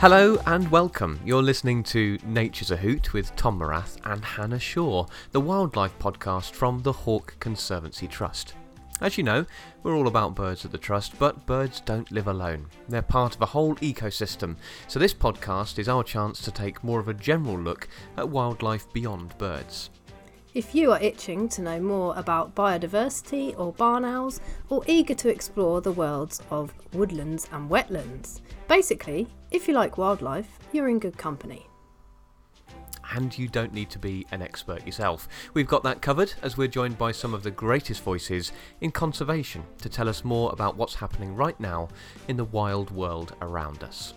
Hello and welcome. You're listening to Nature's a Hoot with Tom Morath and Hannah Shaw, the wildlife podcast from the Hawk Conservancy Trust. As you know, we're all about birds at the Trust, but birds don't live alone. They're part of a whole ecosystem, so this podcast is our chance to take more of a general look at wildlife beyond birds. If you are itching to know more about biodiversity or barn owls, or eager to explore the worlds of woodlands and wetlands, basically, if you like wildlife, you're in good company. And you don't need to be an expert yourself. We've got that covered as we're joined by some of the greatest voices in conservation to tell us more about what's happening right now in the wild world around us.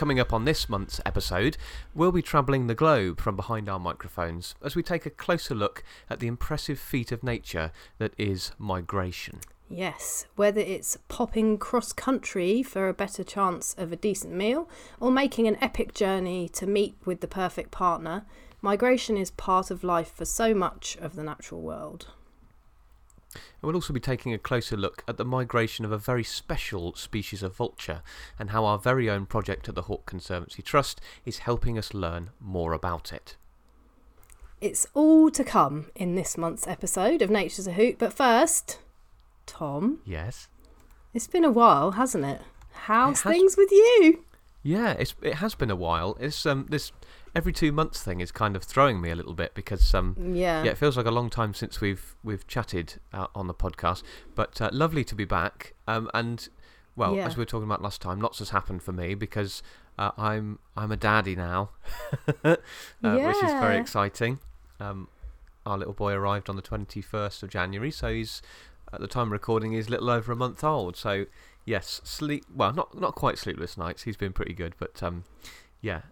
Coming up on this month's episode, we'll be travelling the globe from behind our microphones as we take a closer look at the impressive feat of nature that is migration. Yes, whether it's popping cross country for a better chance of a decent meal or making an epic journey to meet with the perfect partner, migration is part of life for so much of the natural world. And we'll also be taking a closer look at the migration of a very special species of vulture and how our very own project at the Hawk Conservancy Trust is helping us learn more about it. It's all to come in this month's episode of Nature's a Hoot, but first, Tom, Yes? it's been a while, hasn't it? How's It has- things with you? Yeah, it's, it has been a while. It's um this every two months thing is kind of throwing me a little bit because um Yeah. yeah it feels like a long time since we've we've chatted uh, on the podcast. But uh, lovely to be back. Um and well Yeah. as we were talking about last time, lots has happened for me because uh, I'm I'm a daddy now, uh, which is very exciting. Um, our little boy arrived on the 21st of January, so he's at the time of recording he's a little over a month old. So yes, sleep well not not quite sleepless nights. He's been pretty good, but um, yeah,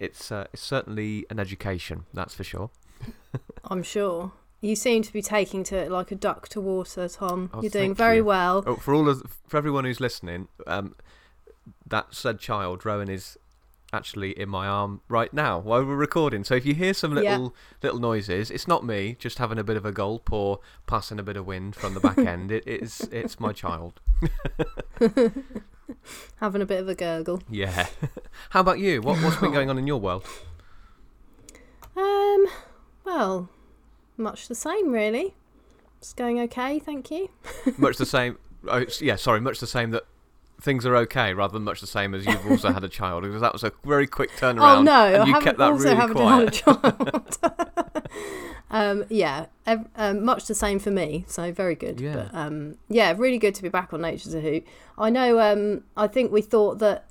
it's uh, it's certainly an education, that's for sure. I'm sure. You seem to be taking to it like a duck to water, Tom. Oh, You're doing very you. well. Oh, for all of for everyone who's listening, um, that said child Rowan is actually in my arm right now while we're recording. So if you hear some Yeah. little little noises, it's not me just having a bit of a gulp or passing a bit of wind from the back end. it, It is it's my child. Having a bit of a gurgle. Yeah. How about you? What what's been going on in your world? Um, well, much the same, really. It's going okay, thank you. Much the same. Oh, yeah, sorry. Much the same that things are okay, rather than much the same as you've also had a child. Because that was a very quick turnaround. oh no, and I you haven't kept that also really haven't quiet. had a child. um, yeah, um, much the same for me. So very good. Yeah. But um, yeah, really good to be back on Nature's a Hoot. I know. Um, I think we thought that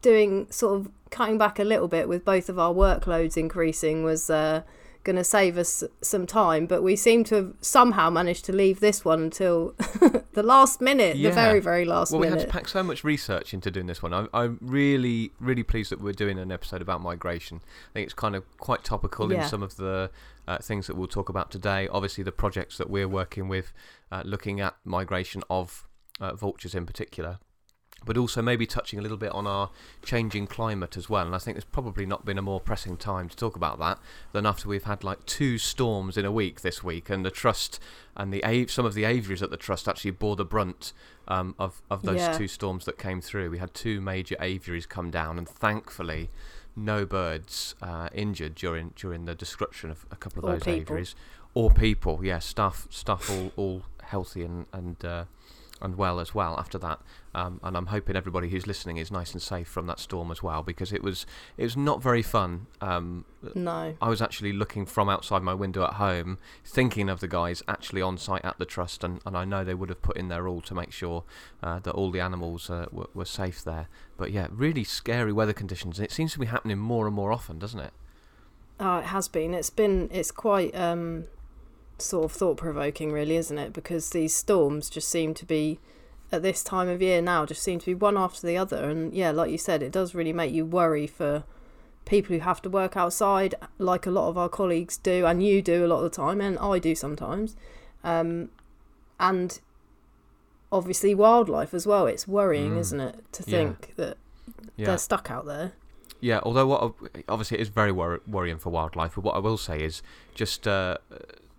doing sort of cutting back a little bit with both of our workloads increasing was uh, going to save us some time, but we seem to have somehow managed to leave this one until the last minute, Yeah. the very, very last minute. Well, we had to pack so much research into doing this one. I'm, I'm really, really pleased that we're doing an episode about migration. I think it's kind of quite topical in some of the uh, things that we'll talk about today. Obviously, the projects that we're working with, uh, looking at migration of uh, vultures in particular, but also maybe touching a little bit on our changing climate as well. And I think there's probably not been a more pressing time to talk about that than after we've had like two storms in a week this week, and the trust and the some of the aviaries at the trust actually bore the brunt um, of of those Yeah. two storms that came through. We had two major aviaries come down, and thankfully, no birds uh, injured during during the destruction of a couple of Or those people. aviaries or people. Yeah, staff staff all all healthy and and. Uh, and well as well after that, um, and I'm hoping everybody who's listening is nice and safe from that storm as well because it was it was not very fun. Um, no. I was actually looking from outside my window at home, thinking of the guys actually on site at the trust, and, and I know they would have put in their all to make sure uh, that all the animals uh, were, were safe there. But yeah, really scary weather conditions, and it seems to be happening more and more often, doesn't it? Oh, it has been. It's been. It's quite um, sort of thought provoking, really, isn't it? Because these storms just seem to be at this time of year now, just seem to be one after the other. And yeah, like you said, it does really make you worry for people who have to work outside, like a lot of our colleagues do, and you do a lot of the time, and I do sometimes. Um, and obviously wildlife as well. It's worrying, Mm. isn't it, to Yeah. think that Yeah. they're stuck out there. Yeah, although what obviously it is very wor- worrying for wildlife, but what I will say is just uh,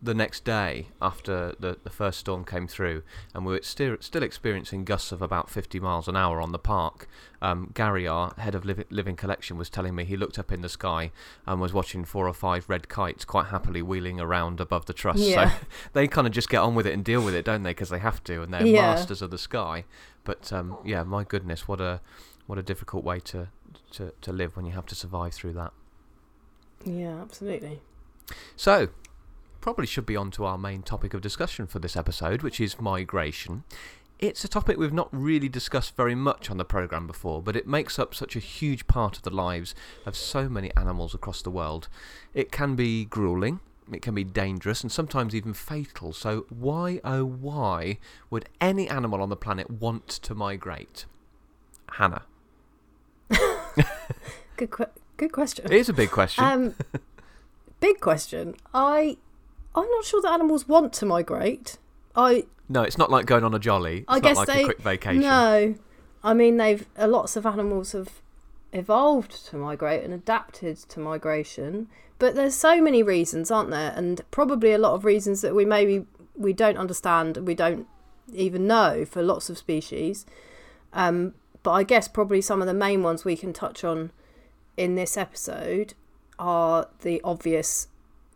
the next day after the, the first storm came through, and we were still still experiencing gusts of about 50 miles an hour on the park. Um, Gary, our head of living, living collection, was telling me he looked up in the sky and was watching four or five red kites quite happily wheeling around above the truss. Yeah. So they kind of just get on with it and deal with it, don't they? Because they have to, and they're Yeah. masters of the sky. But um, yeah, my goodness, what a what a difficult way to, to, to live when you have to survive through that. Yeah, absolutely. So, probably should be on to our main topic of discussion for this episode, which is migration. It's a topic we've not really discussed very much on the programme before, but it makes up such a huge part of the lives of so many animals across the world. It can be grueling, it can be dangerous, and sometimes even fatal. So, why oh why would any animal on the planet want to migrate? Hannah. Good, que- good question. It is a big question. Um, big question. I, I'm not sure that animals want to migrate. I, no, it's not like going on a jolly. It's I not guess like they a quick vacation. no. I mean, they've uh, lots of animals have evolved to migrate and adapted to migration, but there's so many reasons, aren't there? And probably a lot of reasons that we maybe we don't understand, we don't even know for lots of species. Um, but I guess probably some of the main ones we can touch on in this episode are the obvious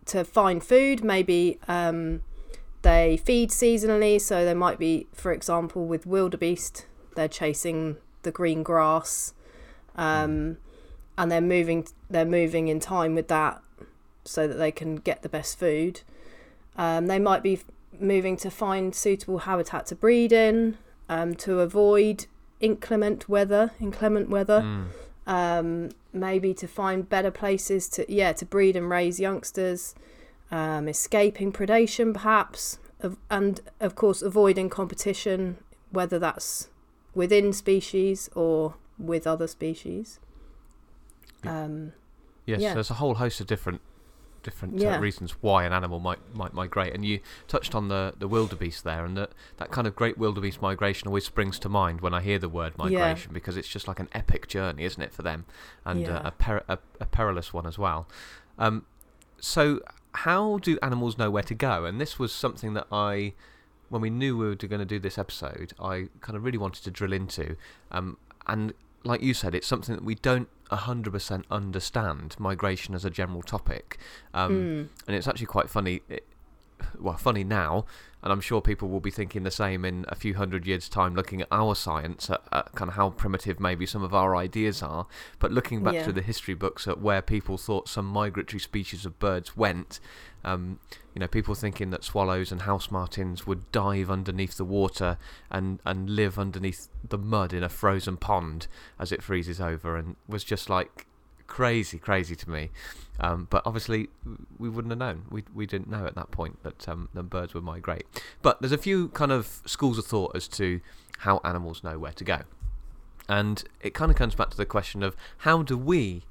to find food. Maybe um, they feed seasonally, so they might be, for example, with wildebeest, they're chasing the green grass, um, and they're moving. They're moving in time with that, so that they can get the best food. Um, they might be moving to find suitable habitat to breed in, um, to avoid inclement weather. Inclement weather Mm. Maybe to find better places to yeah to breed and raise youngsters, um, escaping predation perhaps, and of course avoiding competition, whether that's within species or with other species. Um, Yes, Yeah. there's a whole host of different different Yeah. uh, reasons why an animal might might migrate, and you touched on the the wildebeest there, and that that kind of great wildebeest migration always springs to mind when I hear the word Yeah. migration because it's just like an epic journey, isn't it, for them, and uh, a, per- a a perilous one as well. Um, so how do animals know where to go? And this was something that I. When we knew we were going to do this episode, I kind of really wanted to drill into. Um, and like you said, it's something that we don't 100% understand migration as a general topic. Um, mm, And it's actually quite funny. It, well, funny now, and I'm sure people will be thinking the same in a few hundred years' time, looking at our science, at, at kind of how primitive maybe some of our ideas are. But looking back Yeah. through the history books at where people thought some migratory species of birds went, um, you know, people thinking that swallows and house martins would dive underneath the water and, and live underneath the mud in a frozen pond as it freezes over, and was just like crazy, crazy to me. Um, but obviously, we wouldn't have known. We we didn't know at that point that um, the birds would migrate. But there's a few kind of schools of thought as to how animals know where to go, and it kind of comes back to the question of how do we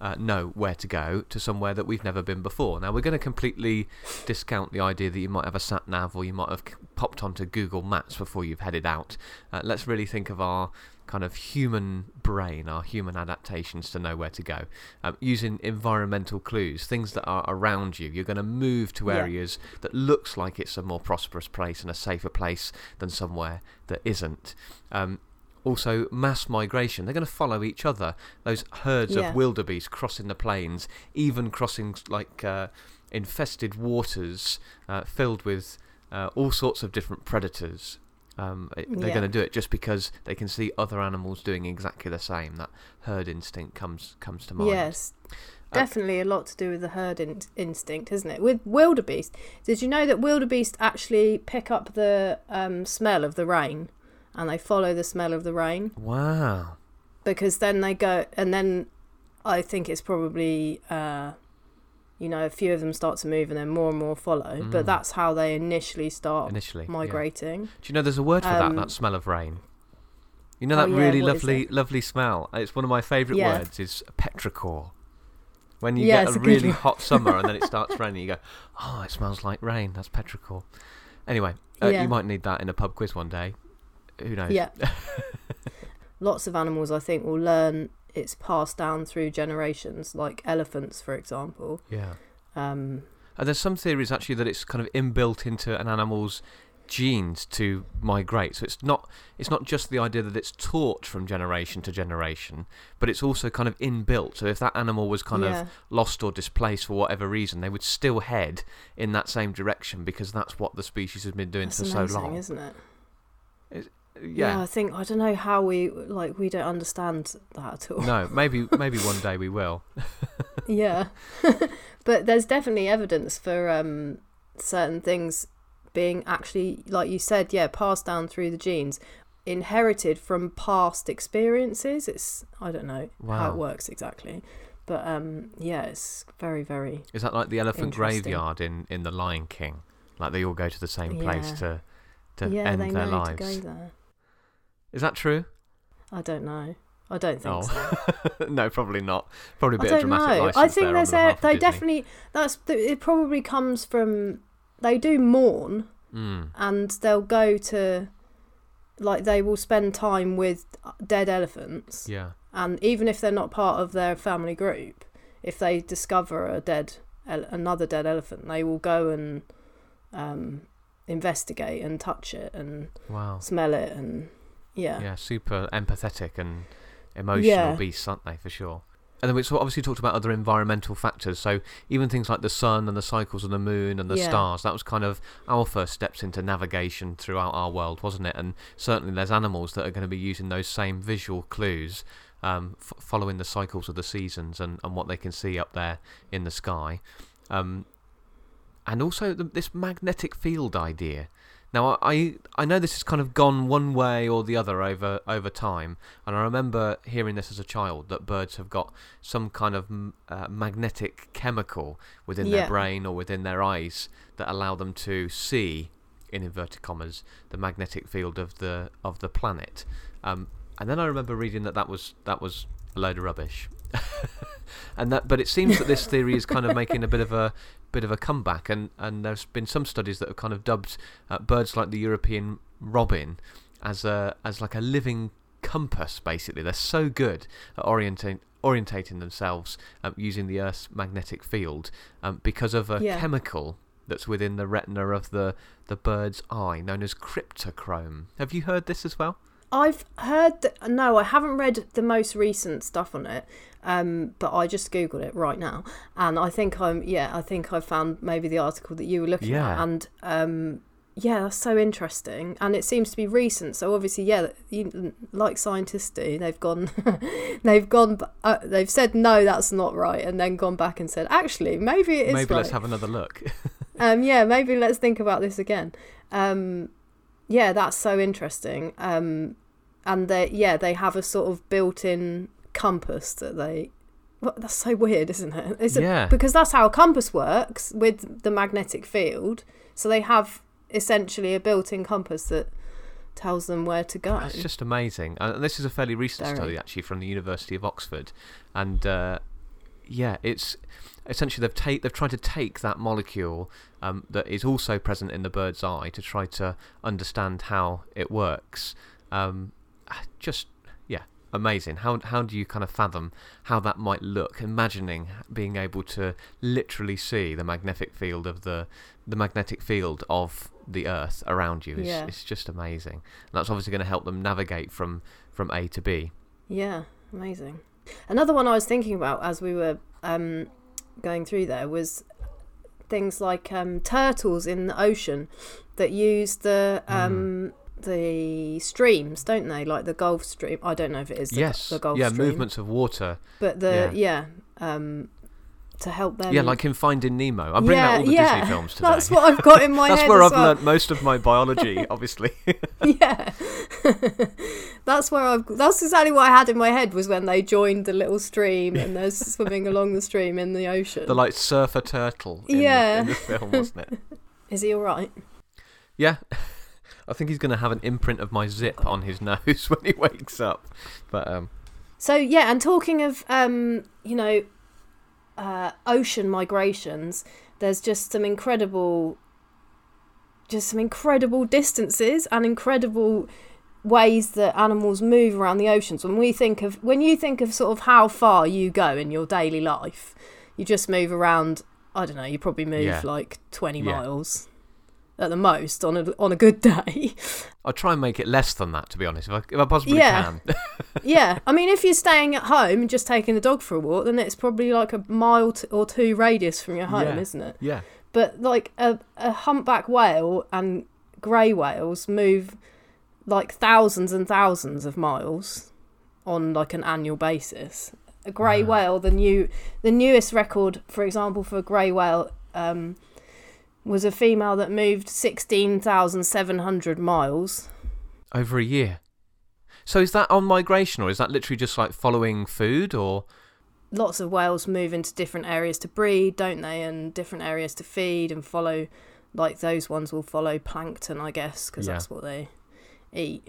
uh, know where to go to somewhere that we've never been before. Now we're going to completely discount the idea that you might have a sat nav or you might have popped onto Google Maps before you've headed out. Uh, let's really think of our kind of human brain, our human adaptations to know where to go, um, using environmental clues, things that are around you. You're going to move to Yeah. areas that looks like it's a more prosperous place and a safer place than somewhere that isn't. Um, also, mass migration. They're going to follow each other. Those herds Yeah. of wildebeest crossing the plains, even crossing like uh, infested waters uh, filled with uh, all sorts of different predators. Um, it- they're Yeah. going to do it just because they can see other animals doing exactly the same. That herd instinct comes comes to mind. yes, Uh, definitely a lot to do with the herd in- instinct, isn't it? With wildebeest, did you know that wildebeest actually pick up the um, smell of the rain, and they follow the smell of the rain? Wow. because then they go and then I think it's probably uh, you know a few of them start to move and then more and more follow. Mm. But that's how they initially start Initially, yeah. migrating. Do you know there's a word for that? Um, That smell of rain. You know oh, that yeah, really lovely, lovely smell. It's one of my favourite Yeah. words. Is petrichor. When you Yeah, get a really hot summer and then it starts raining, you go, "Oh, it smells like rain." That's petrichor. Anyway, uh, Yeah. you might need that in a pub quiz one day. Who knows? Yeah. Lots of animals, I think, will learn it's passed down through generations, like elephants, for example. Yeah. Um, And there's some theories actually that it's kind of inbuilt into an animal's genes to migrate. So it's not it's not just the idea that it's taught from generation to generation, but it's also kind of inbuilt. So if that animal was kind yeah, of lost or displaced for whatever reason, they would still head in that same direction because that's what the species has been doing that's for amazing, so long. isn't it? Yeah. I think I don't know how we like we don't understand that at all. No, maybe maybe one day we will. yeah, but there's definitely evidence for um, certain things being actually, like you said, yeah, passed down through the genes, inherited from past experiences. It's I don't know how it works exactly, but um, yeah, it's very very Is that like the elephant graveyard in, in The Lion King? Like they all go to the same place Yeah. to to yeah. end they their know lives. to go there. Is that true? I don't know. I don't think Oh. so. no, probably not. Probably a bit of don't dramatic know. I think there's they definitely that's it probably comes from they do mourn Mm. and they'll go to like they will spend time with dead elephants Yeah. and even if they're not part of their family group if they discover a dead another dead elephant they will go and um, investigate and touch it and Wow. smell it and yeah Yeah, super empathetic and emotional Yeah. beasts, aren't they, for sure? And then we obviously talked about other environmental factors. So even things like the sun and the cycles of the moon and the Yeah. stars, that was kind of our first steps into navigation throughout our world, wasn't it? And certainly there's animals that are going to be using those same visual clues, um, f- following the cycles of the seasons and, and what they can see up there in the sky. Um, and also the, this magnetic field idea. Now I I know this has kind of gone one way or the other over over time, and I remember hearing this as a child that birds have got some kind of uh, magnetic chemical within Yeah. their brain or within their eyes that allow them to see, in inverted commas, the magnetic field of the of the planet. Um, and then I remember reading that that was that was a load of rubbish. and that, but it seems that this theory is kind of making a bit of a bit of a comeback, and, and there's been some studies that have kind of dubbed uh, birds like the European robin as a as like a living compass. Basically, they're so good at orienting orientating themselves um, using the Earth's magnetic field um, because of a Yeah. chemical that's within the retina of the the bird's eye, known as cryptochrome. Have you heard this as well? I've heard that. No, I haven't read the most recent stuff on it, um, but I just googled it right now, and I think I'm. Yeah, I think I found maybe the article that you were looking at, and um, yeah, that's so interesting, and it seems to be recent. So obviously, yeah, you, like scientists do, they've gone, they've gone, uh, they've said no, that's not right, and then gone back and said actually maybe it is Maybe right. let's have another look. um, yeah, maybe let's think about this again. Um, yeah, that's so interesting. Um, and they, yeah, they have a sort of built-in compass that they. Well, that's so weird, isn't it? It's a- Yeah. because that's how a compass works with the magnetic field. So they have essentially a built-in compass that tells them where to go. It's just amazing. And this is a fairly recent Very. study, actually, from the University of Oxford. And uh, yeah, it's essentially they've take they've tried to take that molecule um, that is also present in the bird's eye to try to understand how it works. Um, just yeah, amazing. How how do you kind of fathom how that might look? Imagining being able to literally see the magnetic field of the the magnetic field of the Earth around you is Yeah. it's just amazing. And that's obviously going to help them navigate from from A to B. Yeah, amazing. Another one I was thinking about as we were um, going through there was things like um, turtles in the ocean that use the um, the streams, don't they? Like the Gulf Stream. I don't know if it is the, yes, the Gulf yeah, Stream, movements of water. but the yeah, um, to help them. yeah, like in Finding Nemo. I'm bringing Yeah, out all the yeah. Disney films today. That's what I've got in my That's where I've well. learnt most of my biology, obviously. yeah that's where i've that's exactly what i had in my head was when they joined the little stream and they're swimming along the stream in the ocean the like surfer turtle in, Yeah. the, in the film, wasn't it? is he all right Yeah. I think he's going to have an imprint of my zip on his nose when he wakes up. But um, so yeah and talking of um you know uh ocean migrations there's just some incredible just some incredible distances and incredible ways that animals move around the oceans. When we think of when you think of sort of how far you go in your daily life, you just move around. I don't know. You probably move Yeah. like twenty Yeah. miles at the most on a on a good day. I'll try and make it less than that, to be honest, if I, if I possibly Yeah. can. yeah, I mean, if you're staying at home and just taking the dog for a walk, then it's probably like a mile t- or two radius from your home, Yeah. isn't it? yeah. But like a, a humpback whale and grey whales move like thousands and thousands of miles on like an annual basis. A grey Wow. whale, the new the newest record, for example, for a grey whale, um, was a female that moved sixteen thousand seven hundred miles. Over a year. So is that on migration, or is that literally just like following food, or lots of whales move into different areas to breed, don't they? And different areas to feed and follow. Like those ones will follow plankton, I guess, because Yeah. that's what they eat.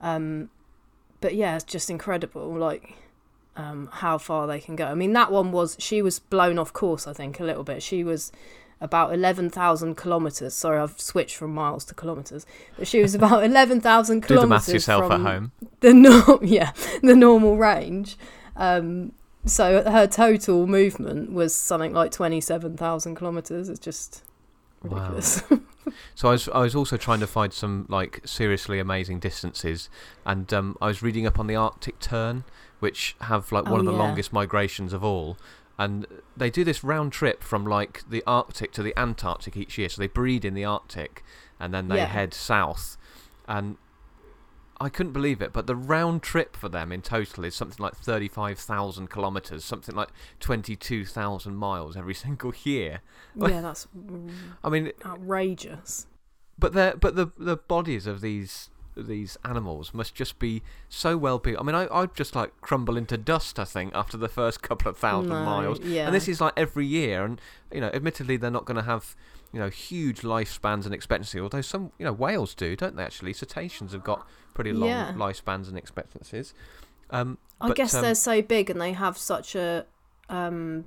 Um, but yeah, it's just incredible, like um, how far they can go. I mean, that one was she was blown off course, I think, a little bit. She was about eleven thousand kilometers. Sorry, I've switched from miles to kilometers, but she was about eleven thousand do kilometers. the maths yourself from, at home? the norm yeah the normal range um so her total movement was something like 27,000 kilometers it's just Wow. So I was I was also trying to find some like seriously amazing distances, and um, I was reading up on the Arctic tern, which have like one Oh, of the yeah. longest migrations of all, and they do this round trip from like the Arctic to the Antarctic each year. So they breed in the Arctic, and then they Yeah. head south, and I couldn't believe it, but the round trip for them in total is something like thirty-five thousand kilometers, something like twenty-two thousand miles every single year. yeah that's I mean, outrageous but the but the the bodies of these these animals must just be so well built. I mean, I I'd just like crumble into dust. I think after the first couple of thousand No, miles, yeah and this is like every year. And you know, admittedly, they're not going to have you know huge lifespans and expectancy. Although some you know whales do, don't they? Actually, cetaceans have got pretty long Yeah. lifespans and expectancies. Um, i but, guess um, they're so big and they have such a um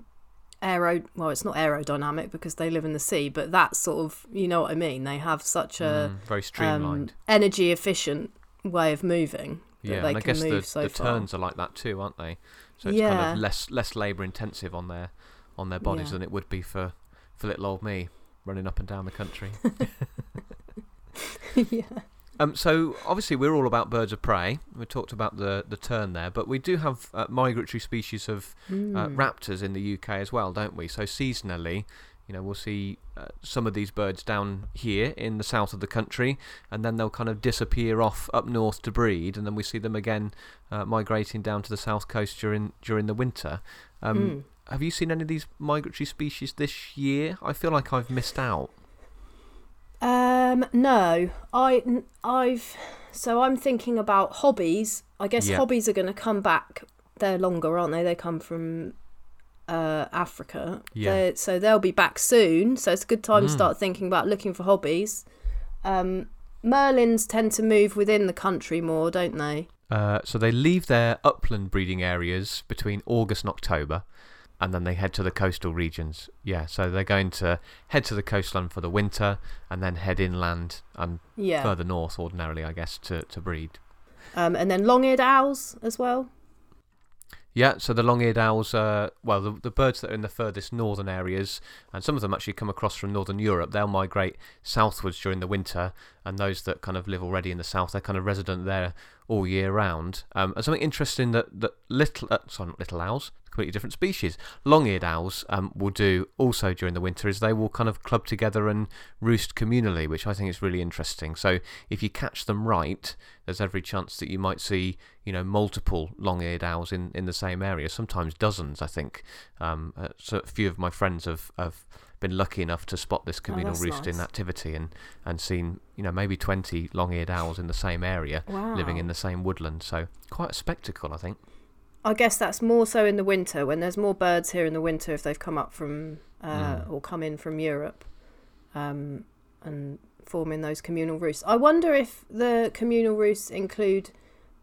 aero well it's not aerodynamic because they live in the sea but that sort of you know what i mean they have such a mm, very um, streamlined. energy efficient way of moving that yeah, they and I guess move the, so the far. terns are like that too, aren't they? So it's kind of less less labour intensive on their on their bodies Yeah. than it would be for for little old me running up and down the country. yeah um, so obviously we're all about birds of prey. We talked about the the tern there, but we do have uh, migratory species of uh, Mm. raptors in the UK as well, don't we? So seasonally, you know, we'll see uh, some of these birds down here in the south of the country, and then they'll kind of disappear off up north to breed, and then we see them again uh, migrating down to the south coast during during the winter. Um, Mm. Have you seen any of these migratory species this year? I feel like I've missed out. Um, no, I I've so I'm thinking about hobbies. I guess Yeah. hobbies are going to come back. They're longer, aren't they? They come from uh, Africa. Yeah. They're- so they'll be back soon. So it's a good time Mm. to start thinking about looking for hobbies. Um, Merlins tend to move within the country more, don't they? Uh, so they leave their upland breeding areas between August and October, and then they head to the coastal regions. Yeah, so they're going to head to the coastline for the winter, and then head inland and Yeah. further north, ordinarily, I guess, to, to breed. Um, and then long-eared owls as well. Yeah, so the long-eared owls, uh, well, the, the birds that are in the furthest northern areas, and some of them actually come across from northern Europe, they'll migrate southwards during the winter, and those that kind of live already in the south, they're kind of resident there all year round. Um, and something interesting that, that little, uh, sorry, not little owls, completely different species, long-eared owls um, will do also during the winter is they will kind of club together and roost communally, which I think is really interesting. So if you catch them right, there's every chance that you might see, you know, multiple long-eared owls in, in the same area, sometimes dozens, I think. Um, uh, so a few of my friends have, have been lucky enough to spot this communal that's roosting nice. activity and, and seen, you know, maybe 20 long-eared owls in the same area Wow. living in the same woodland. So quite a spectacle, I think. I guess that's more so in the winter when there's more birds here in the winter if they've come up from uh, Mm. or come in from Europe, um, and forming those communal roosts. I wonder if the communal roosts include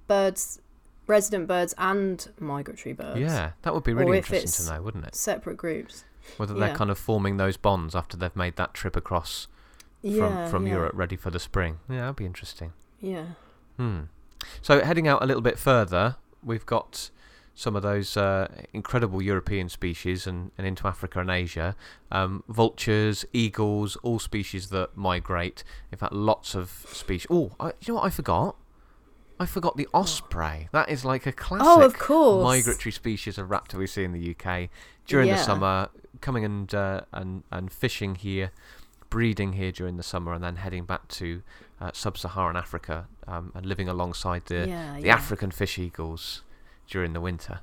birds, resident birds, and migratory birds. Yeah, that would be really interesting to know, wouldn't it? separate groups. Whether they're kind of forming those bonds after they've made that trip across from, yeah, from yeah, Europe ready for the spring. Yeah, that'd be interesting. Yeah. Hmm. So heading out a little bit further, we've got some of those uh, incredible European species and, and into Africa and Asia. Um, vultures, eagles, all species that migrate. In fact, lots of species. Oh, you know what I forgot? I forgot the osprey. That is like a classic Oh, of course. migratory species of raptor we see in the UK during the summer, coming and uh, and and fishing here, breeding here during the summer, and then heading back to uh, sub-Saharan Africa um, and living alongside the yeah, the yeah. African fish eagles during the winter.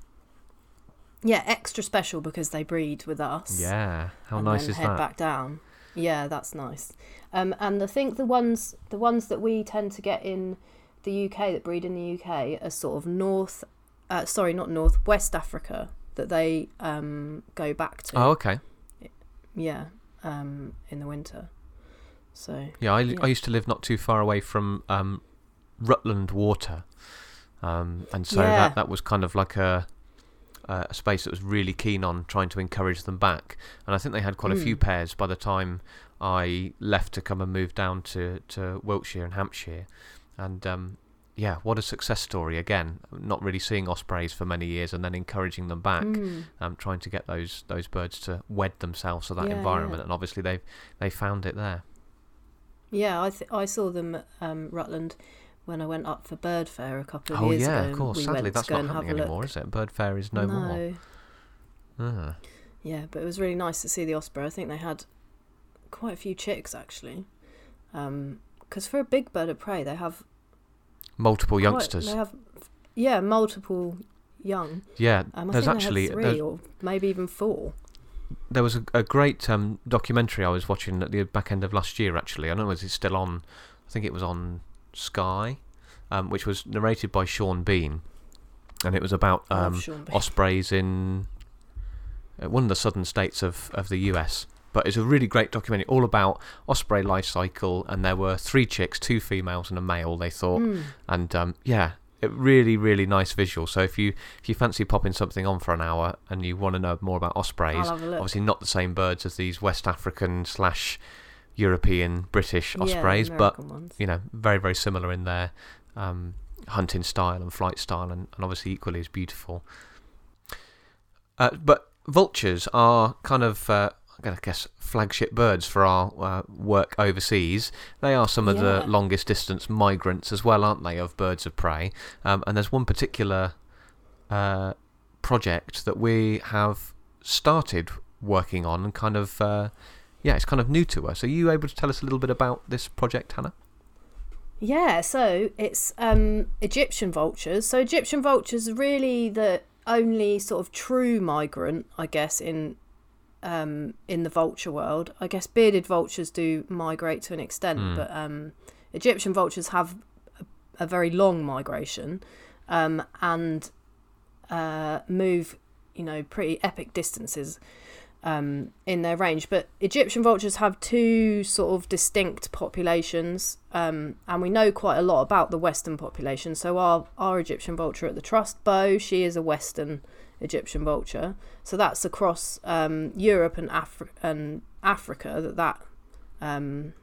Yeah, extra special because they breed with us. Yeah, how and nice then is head that? back down. Yeah, that's nice. Um, and I think the ones the ones that we tend to get in the UK that breed in the UK are sort of north, uh, sorry, not north, West Africa that they um, go back to. Oh, okay. Yeah, um, in the winter. So Yeah, I, Yeah. I used to live not too far away from um, Rutland Water, um, and so Yeah. that that was kind of like a a space that was really keen on trying to encourage them back. And I think they had quite a few Mm. pairs by the time I left to come and move down to to Wiltshire and Hampshire, and um, yeah, what a success story again. Not really seeing ospreys for many years, and then encouraging them back. mm, Um, trying to get those those birds to wed themselves to that Yeah, environment, yeah. and obviously they they found it there. yeah, I th- I saw them at um, Rutland when I went up for bird fair a couple of Oh years yeah, ago. of course. we Sadly, went that's to go not and have happening a look. anymore, is it? Bird fair is no, more. Ah. Yeah, but it was really nice to see the osprey. I think they had quite a few chicks actually, because for a big bird of prey, they have Multiple quite- youngsters. they have, yeah, multiple young. yeah, Um, I there's actually they had there's- three or maybe even four. there was a, a great um, documentary I was watching at the back end of last year. Actually, I don't know if it's still on. I think it was on Sky, um, which was narrated by Sean Bean, and it was about um, ospreys in uh, one of the southern states of, of the US. But it's a really great documentary, all about osprey life cycle. And there were three chicks, two females and a male. They thought, Mm. and um, yeah, it really really nice visual. So if you if you fancy popping something on for an hour and you want to know more about ospreys, I'll have a look. obviously not the same birds as these West African slash European British Yeah, ospreys, but ones. you know very very similar in their um, hunting style and flight style, and, and obviously equally as beautiful. Uh, but vultures are kind of. Uh, I'm going to guess flagship birds for our uh, work overseas. They are some of the longest distance migrants as well, aren't they, of birds of prey? Um, and there's one particular uh, project that we have started working on and kind of, uh, yeah, it's kind of new to us. Are you able to tell us a little bit about this project, Hannah? Yeah, so it's um, Egyptian vultures. So Egyptian vultures are really the only sort of true migrant, I guess, in um, in the vulture world. I guess bearded vultures do migrate to an extent, Mm. but um, Egyptian vultures have a, a very long migration um, and uh, move, you know, pretty epic distances um, in their range. But Egyptian vultures have two sort of distinct populations, um, and we know quite a lot about the Western population. So our our Egyptian vulture at the Trust Bow, she is a Western Egyptian vulture. So that's across um, Europe and, Afri- and Africa that that um,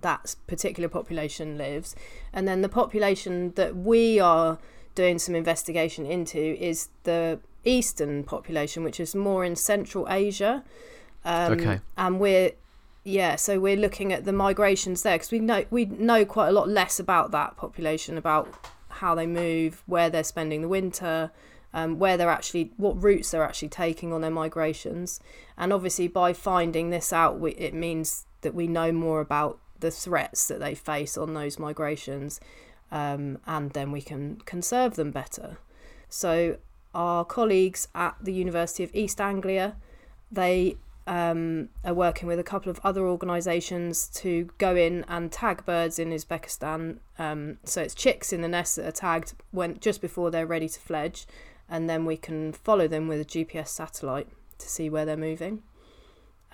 that particular population lives, and then the population that we are doing some investigation into is the eastern population, which is more in Central Asia. Um, Okay. And we're yeah, so we're looking at the migrations there because we know we know quite a lot less about that population, about how they move, where they're spending the winter, um, where they're actually what routes they're actually taking on their migrations, and obviously by finding this out, we, it means that we know more about the threats that they face on those migrations, um, and then we can conserve them better. So our colleagues at the University of East Anglia, they um, are working with a couple of other organisations to go in and tag birds in Uzbekistan. Um, so it's chicks in the nest that are tagged when just before they're ready to fledge, and then we can follow them with a GPS satellite to see where they're moving.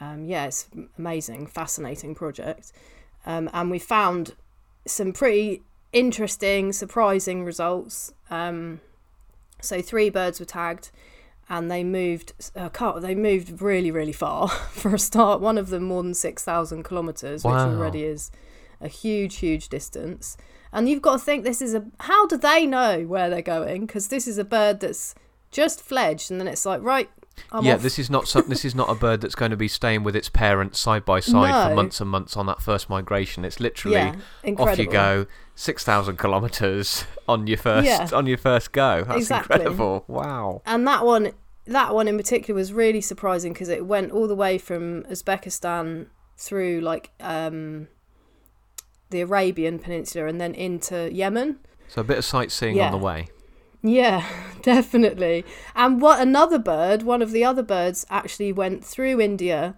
Um, yeah, it's amazing, fascinating project, um, and we found some pretty interesting, surprising results. Um, so three birds were tagged and they moved uh, car- they moved really really far for a start one of them more than 6000 kilometers Wow. which already is a huge huge distance And you've got to think this is a. How do they know where they're going? Because this is a bird that's just fledged, and then it's like, right, I'm yeah, off. this is not some, this is not a bird that's going to be staying with its parents side by side for months and months on that first migration. It's literally yeah, off you go, six thousand kilometers on your first Yeah. on your first go. That's Exactly. incredible! Wow. And that one, that one in particular was really surprising because it went all the way from Uzbekistan through like um, the Arabian Peninsula and then into Yemen. So a bit of sightseeing on the way. Yeah, definitely. And what another bird, one of the other birds, actually went through India,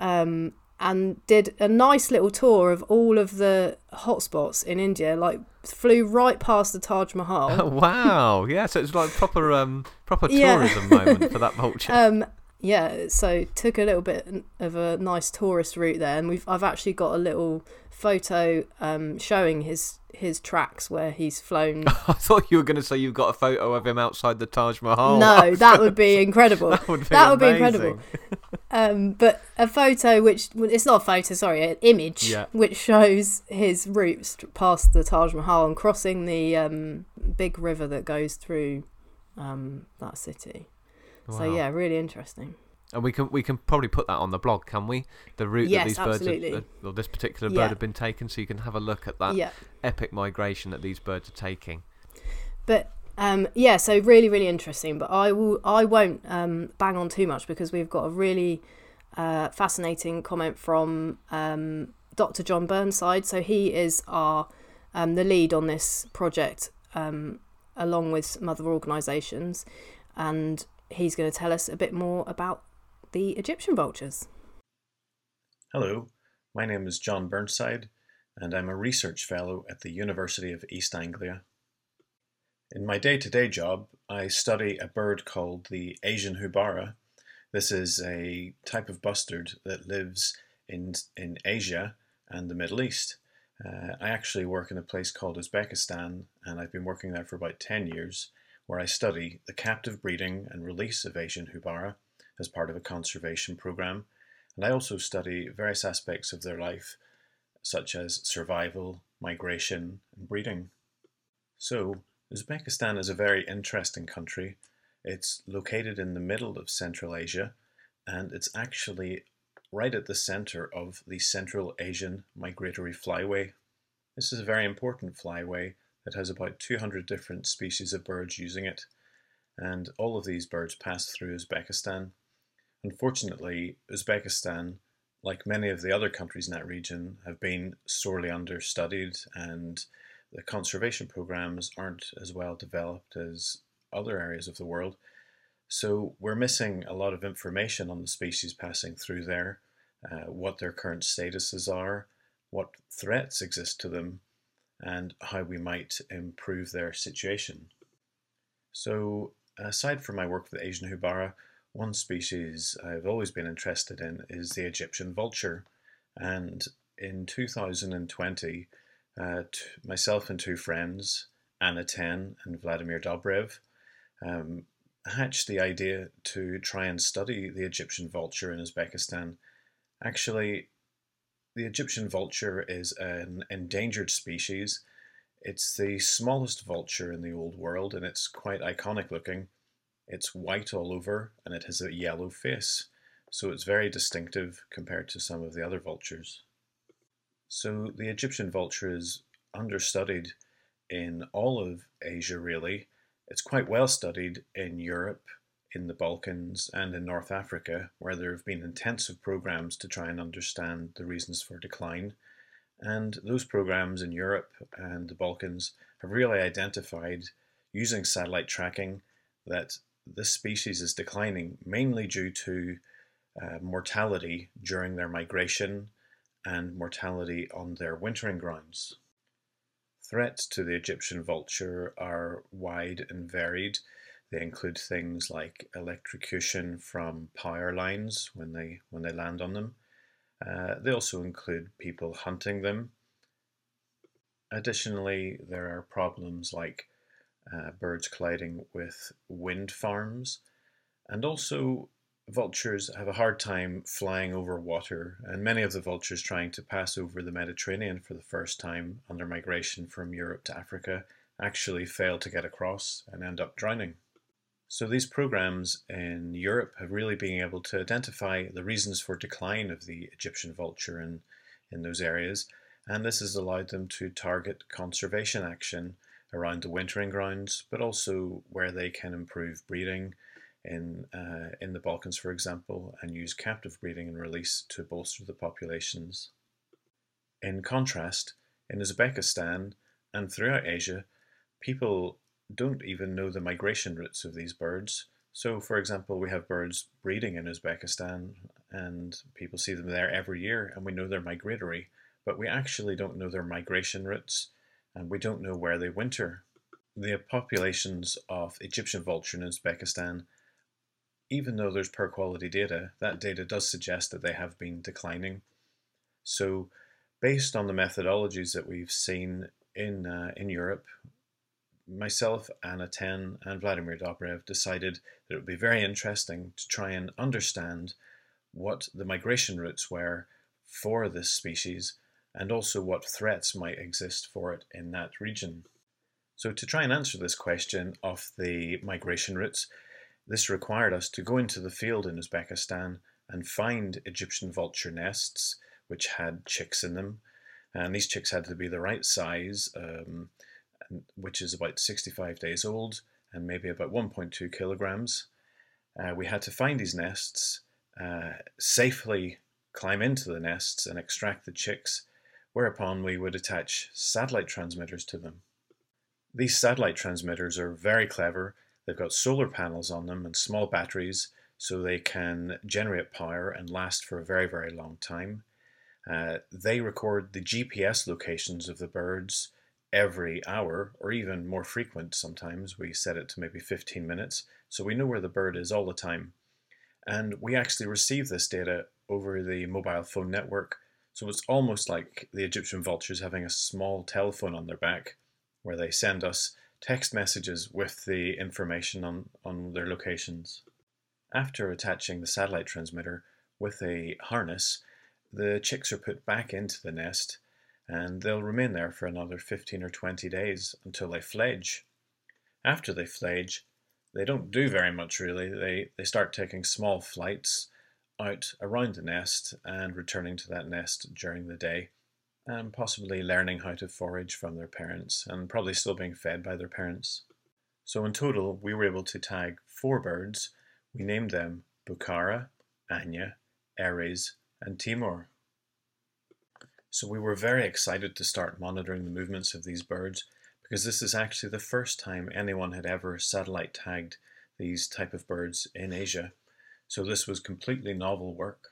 um, and did a nice little tour of all of the hotspots in India. Like flew right past the Taj Mahal. wow. Yeah. So it's like proper um proper Yeah. tourism moment for that vulture. Um, yeah, so took a little bit of a nice tourist route there, and we've I've actually got a little photo um, showing his his tracks where he's flown. I thought you were going to say you've got a photo of him outside the Taj Mahal. no, that would be incredible. that would be that would be incredible. Um, but a photo which well, it's not a photo, sorry, an image Yeah. which shows his routes past the Taj Mahal and crossing the um, big river that goes through um, that city. So yeah, really interesting. And we can we can probably put that on the blog, can we? The route that Yes, these birds, have, uh, or this particular bird, Yeah. have been taken, so you can have a look at that yeah. epic migration that these birds are taking. But um, yeah, so really, really interesting. But I will, I won't um, bang on too much because we've got a really uh, fascinating comment from um, Dr. John Burnside. So he is our um, the lead on this project, um, along with some other organisations, and he's going to tell us a bit more about the Egyptian vultures. Hello, my name is John Burnside, and I'm a research fellow at the University of East Anglia. In my day to day job, I study a bird called the Asian Houbara. This is a type of bustard that lives in, in Asia and the Middle East. Uh, I actually work in a place called Uzbekistan, and I've been working there for about 10 years, where I study the captive breeding and release of Asian Houbara as part of a conservation program. And I also study various aspects of their life, such as survival, migration, and breeding. So, Uzbekistan is a very interesting country. It's located in the middle of Central Asia, and it's actually right at the center of the Central Asian Migratory Flyway. This is a very important flyway that has about 200 different species of birds using it, and all of these birds pass through Uzbekistan. Unfortunately, Uzbekistan, like many of the other countries in that region, have been sorely understudied and the conservation programs aren't as well developed as other areas of the world. So we're missing a lot of information on the species passing through there, uh, what their current statuses are, what threats exist to them, and how we might improve their situation. So, aside from my work with Asian Houbara, one species I've always been interested in is the Egyptian vulture. And in 2020, uh, myself and two friends, Anna Ten and Vladimir Dobrev, um, hatched the idea to try and study the Egyptian vulture in Uzbekistan. Actually, the Egyptian vulture is an endangered species. It's the smallest vulture in the old world and it's quite iconic looking. It's white all over and it has a yellow face, so it's very distinctive compared to some of the other vultures. So the Egyptian vulture is understudied in all of Asia, really. It's quite well studied in Europe, in the Balkans, and in North Africa, where there have been intensive programs to try and understand the reasons for decline. And those programs in Europe and the Balkans have really identified, using satellite tracking, that this species is declining mainly due to uh, mortality during their migration and mortality on their wintering grounds. Threats to the Egyptian vulture are wide and varied. They include things like electrocution from power lines when they when they land on them. Uh, they also include people hunting them. Additionally, there are problems like uh, birds colliding with wind farms, and also vultures have a hard time flying over water, and many of the vultures trying to pass over the Mediterranean for the first time their migration from Europe to Africa actually fail to get across and end up drowning. So these programs in Europe have really been able to identify the reasons for decline of the Egyptian vulture in, in those areas, and this has allowed them to target conservation action around the wintering grounds, but also where they can improve breeding in, uh, in the Balkans, for example, and use captive breeding and release to bolster the populations. In contrast, in Uzbekistan and throughout Asia, people don't even know the migration routes of these birds. So, for example, we have birds breeding in Uzbekistan, and people see them there every year, and we know they're migratory, but we actually don't know their migration routes, and we don't know where they winter. The populations of Egyptian vulture in Uzbekistan even though there's poor quality data, that data does suggest that they have been declining. So, based on the methodologies that we've seen in uh, in Europe, myself, Anna Ten, and Vladimir Dobrev decided that it would be very interesting to try and understand what the migration routes were for this species and also what threats might exist for it in that region. So, to try and answer this question of the migration routes, this required us to go into the field in Uzbekistan and find Egyptian vulture nests which had chicks in them. And these chicks had to be the right size, um, which is about 65 days old and maybe about 1.2 kilograms. Uh, we had to find these nests, uh, safely climb into the nests and extract the chicks, whereupon we would attach satellite transmitters to them. These satellite transmitters are very clever They've got solar panels on them and small batteries so they can generate power and last for a very, very long time. Uh, they record the GPS locations of the birds every hour, or even more frequent sometimes. We set it to maybe 15 minutes, so we know where the bird is all the time. And we actually receive this data over the mobile phone network, so it's almost like the Egyptian vultures having a small telephone on their back where they send us text messages with the information on, on their locations. After attaching the satellite transmitter with a harness, the chicks are put back into the nest and they'll remain there for another 15 or 20 days until they fledge. After they fledge, they don't do very much really. They, they start taking small flights out around the nest and returning to that nest during the day and possibly learning how to forage from their parents and probably still being fed by their parents. So in total, we were able to tag four birds. We named them Bukhara, Anya, Ares, and Timur. So we were very excited to start monitoring the movements of these birds because this is actually the first time anyone had ever satellite tagged these type of birds in Asia. So this was completely novel work.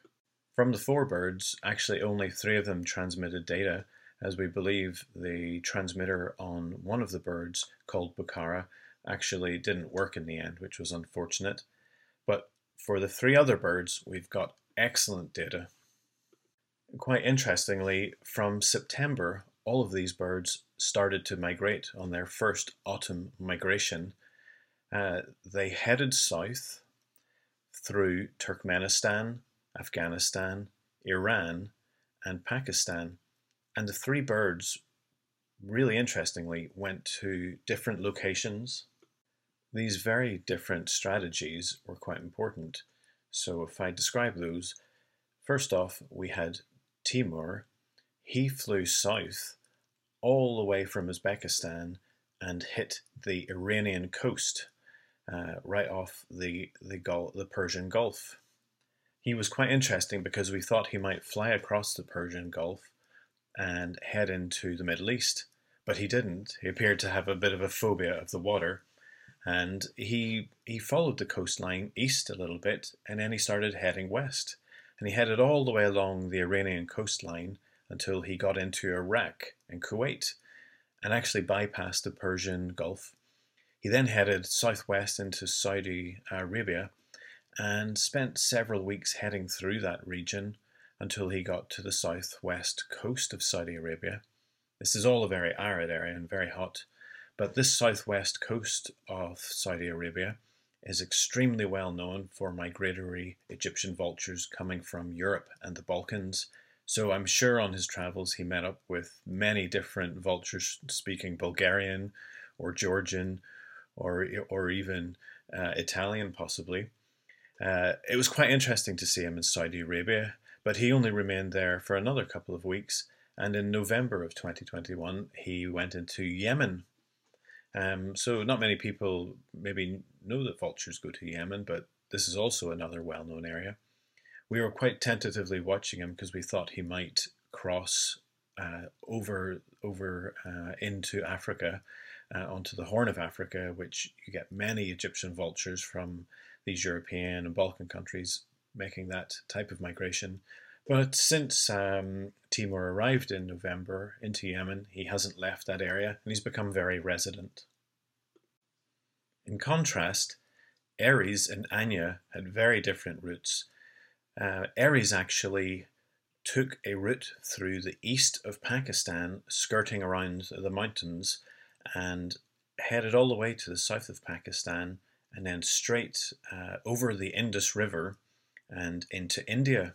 From the four birds, actually only three of them transmitted data, as we believe the transmitter on one of the birds, called Bukhara, actually didn't work in the end, which was unfortunate. But for the three other birds, we've got excellent data. Quite interestingly, from September, all of these birds started to migrate on their first autumn migration. Uh, they headed south through Turkmenistan, Afghanistan, Iran, and Pakistan. And the three birds, really interestingly, went to different locations. These very different strategies were quite important. So if I describe those, first off, we had Timur. He flew south all the way from Uzbekistan and hit the Iranian coast, uh, right off the the, Gulf, the Persian Gulf. He was quite interesting because we thought he might fly across the Persian Gulf and head into the Middle East, but he didn't. He appeared to have a bit of a phobia of the water, and he he followed the coastline east a little bit, and then he started heading west, and he headed all the way along the Iranian coastline until he got into Iraq and Kuwait, and actually bypassed the Persian Gulf. He then headed southwest into Saudi Arabia and spent several weeks heading through that region until he got to the southwest coast of Saudi Arabia. This is all a very arid area and very hot, but this southwest coast of Saudi Arabia is extremely well known for migratory Egyptian vultures coming from Europe and the Balkans. So I'm sure on his travels he met up with many different vultures speaking Bulgarian or Georgian or, or even uh, Italian, possibly. Uh, it was quite interesting to see him in Saudi Arabia, but he only remained there for another couple of weeks. And in November of 2021, he went into Yemen um, so not many people maybe know that vultures go to Yemen, but this is also another well-known area. We were quite tentatively watching him because we thought he might cross uh, over over uh, into Africa, uh, onto the Horn of Africa, which you get many Egyptian vultures from these European and Balkan countries making that type of migration. But since um, Timur arrived in November into Yemen, he hasn't left that area and he's become very resident. In contrast, Aries and Anya had very different routes. Uh, Aries actually took a route through the east of Pakistan, skirting around the mountains, and headed all the way to the south of Pakistan and then straight uh, over the Indus River and into India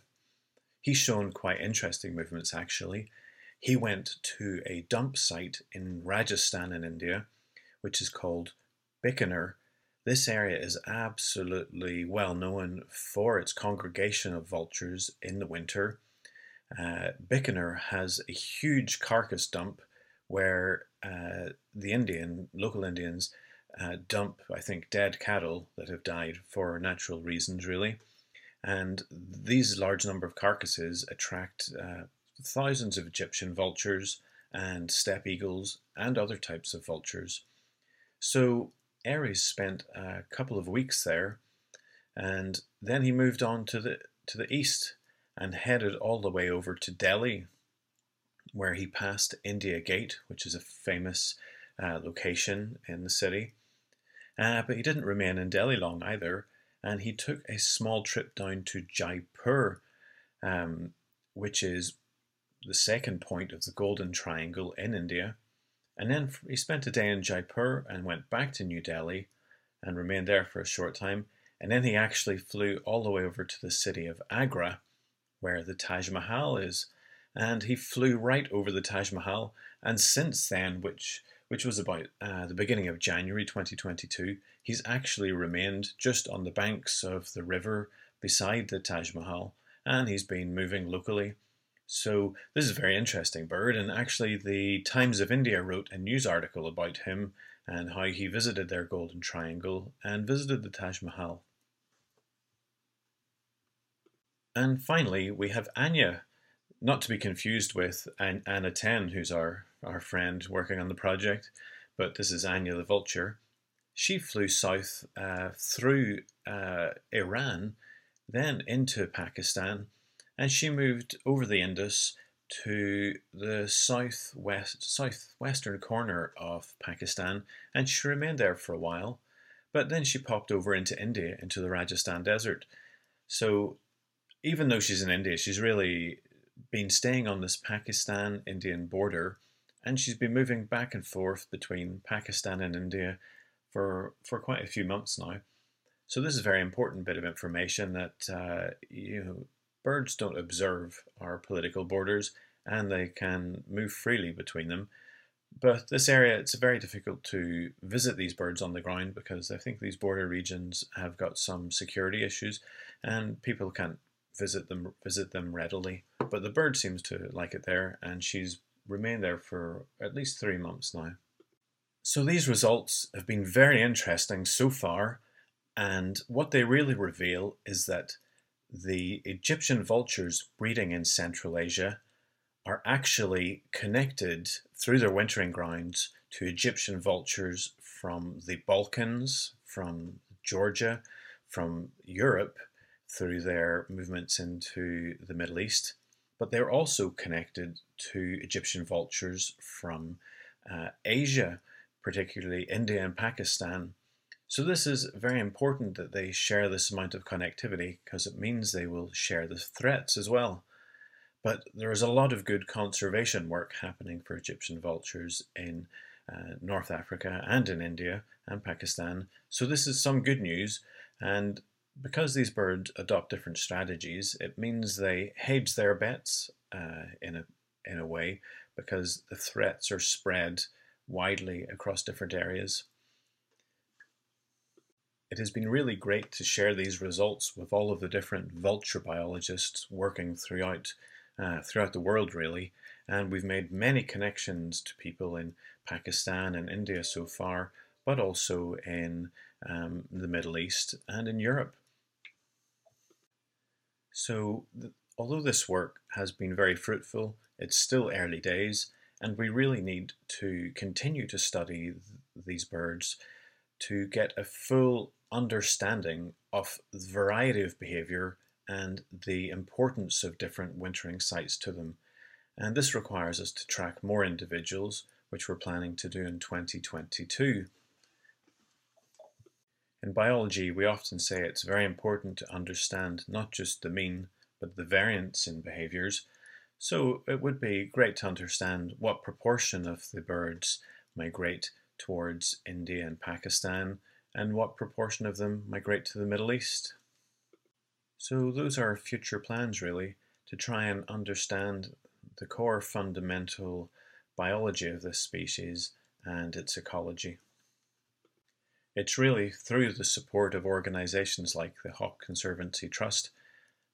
he's shown quite interesting movements actually. He went to a dump site in Rajasthan in India, which is called Bikaner. This area is absolutely well known for its congregation of vultures in the winter. Uh, Bikaner has a huge carcass dump where uh, the Indian, local Indians, uh, dump, I think, dead cattle that have died for natural reasons, really. And these large number of carcasses attract uh, thousands of Egyptian vultures and steppe eagles and other types of vultures. So Ares spent a couple of weeks there, and then he moved on to the to the east and headed all the way over to Delhi, where he passed India Gate, which is a famous uh, location in the city. Uh, but he didn't remain in Delhi long either and he took a small trip down to Jaipur, um, which is the second point of the Golden Triangle in India. And then he spent a day in Jaipur and went back to New Delhi and remained there for a short time. And then he actually flew all the way over to the city of Agra, where the Taj Mahal is. And he flew right over the Taj Mahal. And since then, which which was about uh, the beginning of January 2022, he's actually remained just on the banks of the river beside the Taj Mahal, and he's been moving locally. So this is a very interesting bird, and actually the Times of India wrote a news article about him and how he visited their Golden Triangle and visited the Taj Mahal. And finally, we have Anya, not to be confused with Anna Ten, who's our, our friend working on the project, but this is Anya the vulture. She flew south uh, through uh, Iran, then into Pakistan, and she moved over the Indus to the southwest southwestern corner of Pakistan, and she remained there for a while. But then she popped over into India, into the Rajasthan desert. So even though she's in India, she's really been staying on this Pakistan Indian border and she's been moving back and forth between Pakistan and India for, for quite a few months now. So this is a very important bit of information that uh, you know birds don't observe our political borders and they can move freely between them. But this area, it's very difficult to visit these birds on the ground because I think these border regions have got some security issues and people can't visit them visit them readily. But the bird seems to like it there, and she's remained there for at least three months now. So these results have been very interesting so far, and what they really reveal is that the Egyptian vultures breeding in Central Asia are actually connected through their wintering grounds to Egyptian vultures from the Balkans, from Georgia, from Europe, through their movements into the Middle East, but they're also connected to Egyptian vultures from uh, Asia, particularly India and Pakistan. So this is very important that they share this amount of connectivity because it means they will share the threats as well. But there is a lot of good conservation work happening for Egyptian vultures in uh, North Africa and in India and Pakistan. So this is some good news. And because these birds adopt different strategies, it means they hedge their bets uh, in a in a way because the threats are spread widely across different areas. It has been really great to share these results with all of the different vulture biologists working throughout uh, throughout the world, really, and we've made many connections to people in Pakistan and India so far, but also in um, the Middle East and in Europe. So, th- although this work has been very fruitful, it's still early days, and we really need to continue to study th- these birds to get a full understanding of the variety of behavior and the importance of different wintering sites to them. And this requires us to track more individuals, which we're planning to do in 2022. In biology, we often say it's very important to understand not just the mean, but the variance in behaviors. So it would be great to understand what proportion of the birds migrate towards India and Pakistan, and what proportion of them migrate to the Middle East. So those are future plans really, to try and understand the core fundamental biology of this species and its ecology. It's really through the support of organisations like the Hawk Conservancy Trust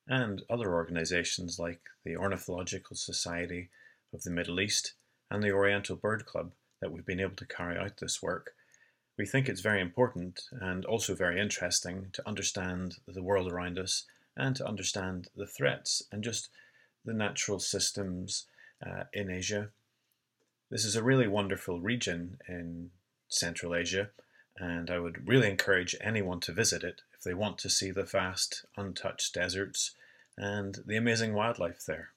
and other organisations like the Ornithological Society of the Middle East and the Oriental Bird Club that we've been able to carry out this work. We think it's very important and also very interesting to understand the world around us and to understand the threats and just the natural systems uh, in Asia. This is a really wonderful region in Central Asia and I would really encourage anyone to visit it if they want to see the vast, untouched deserts and the amazing wildlife there.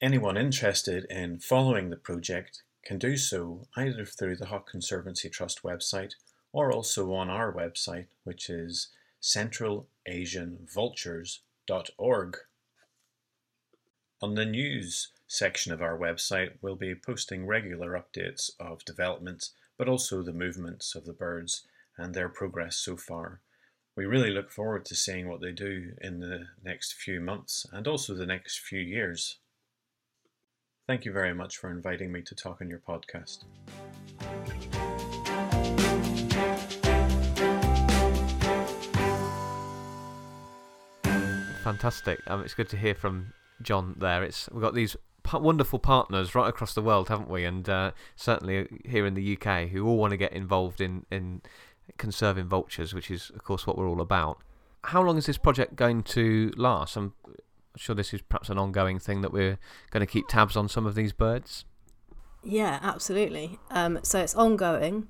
Anyone interested in following the project can do so either through the Hawk Conservancy Trust website or also on our website, which is centralasianvultures.org. On the news section of our website, we'll be posting regular updates of developments but also the movements of the birds and their progress so far. We really look forward to seeing what they do in the next few months and also the next few years. Thank you very much for inviting me to talk on your podcast. Fantastic. Um, it's good to hear from John there. It's we've got these wonderful partners right across the world, haven't we? And uh, certainly here in the UK, who all want to get involved in in conserving vultures, which is of course what we're all about. How long is this project going to last? I'm sure this is perhaps an ongoing thing that we're going to keep tabs on some of these birds. Yeah, absolutely. Um, so it's ongoing.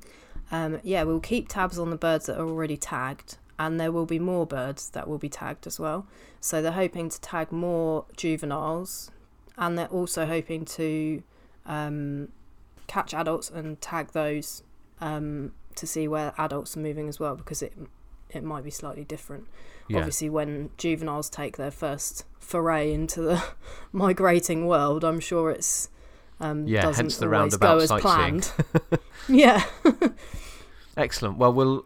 Um, yeah, we'll keep tabs on the birds that are already tagged, and there will be more birds that will be tagged as well. So they're hoping to tag more juveniles and they're also hoping to um, catch adults and tag those um, to see where adults are moving as well because it it might be slightly different. Yeah. Obviously, when juveniles take their first foray into the migrating world, I'm sure it's um, yeah, doesn't hence the always roundabout go as sightseeing. planned. yeah. Excellent. Well, we'll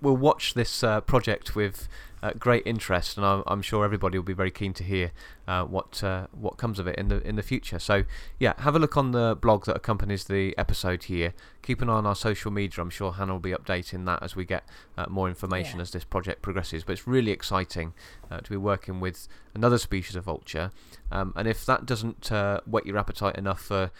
we'll watch this uh, project with uh, great interest, and I'm, I'm, sure everybody will be very keen to hear uh, what uh, what comes of it in the in the future. So yeah, have a look on the blog that accompanies the episode here. Keep an eye on our social media. I'm sure Hannah will be updating that as we get uh, more information yeah. as this project progresses. But it's really exciting uh, to be working with another species of vulture. Um, and if that doesn't uh, whet your appetite enough for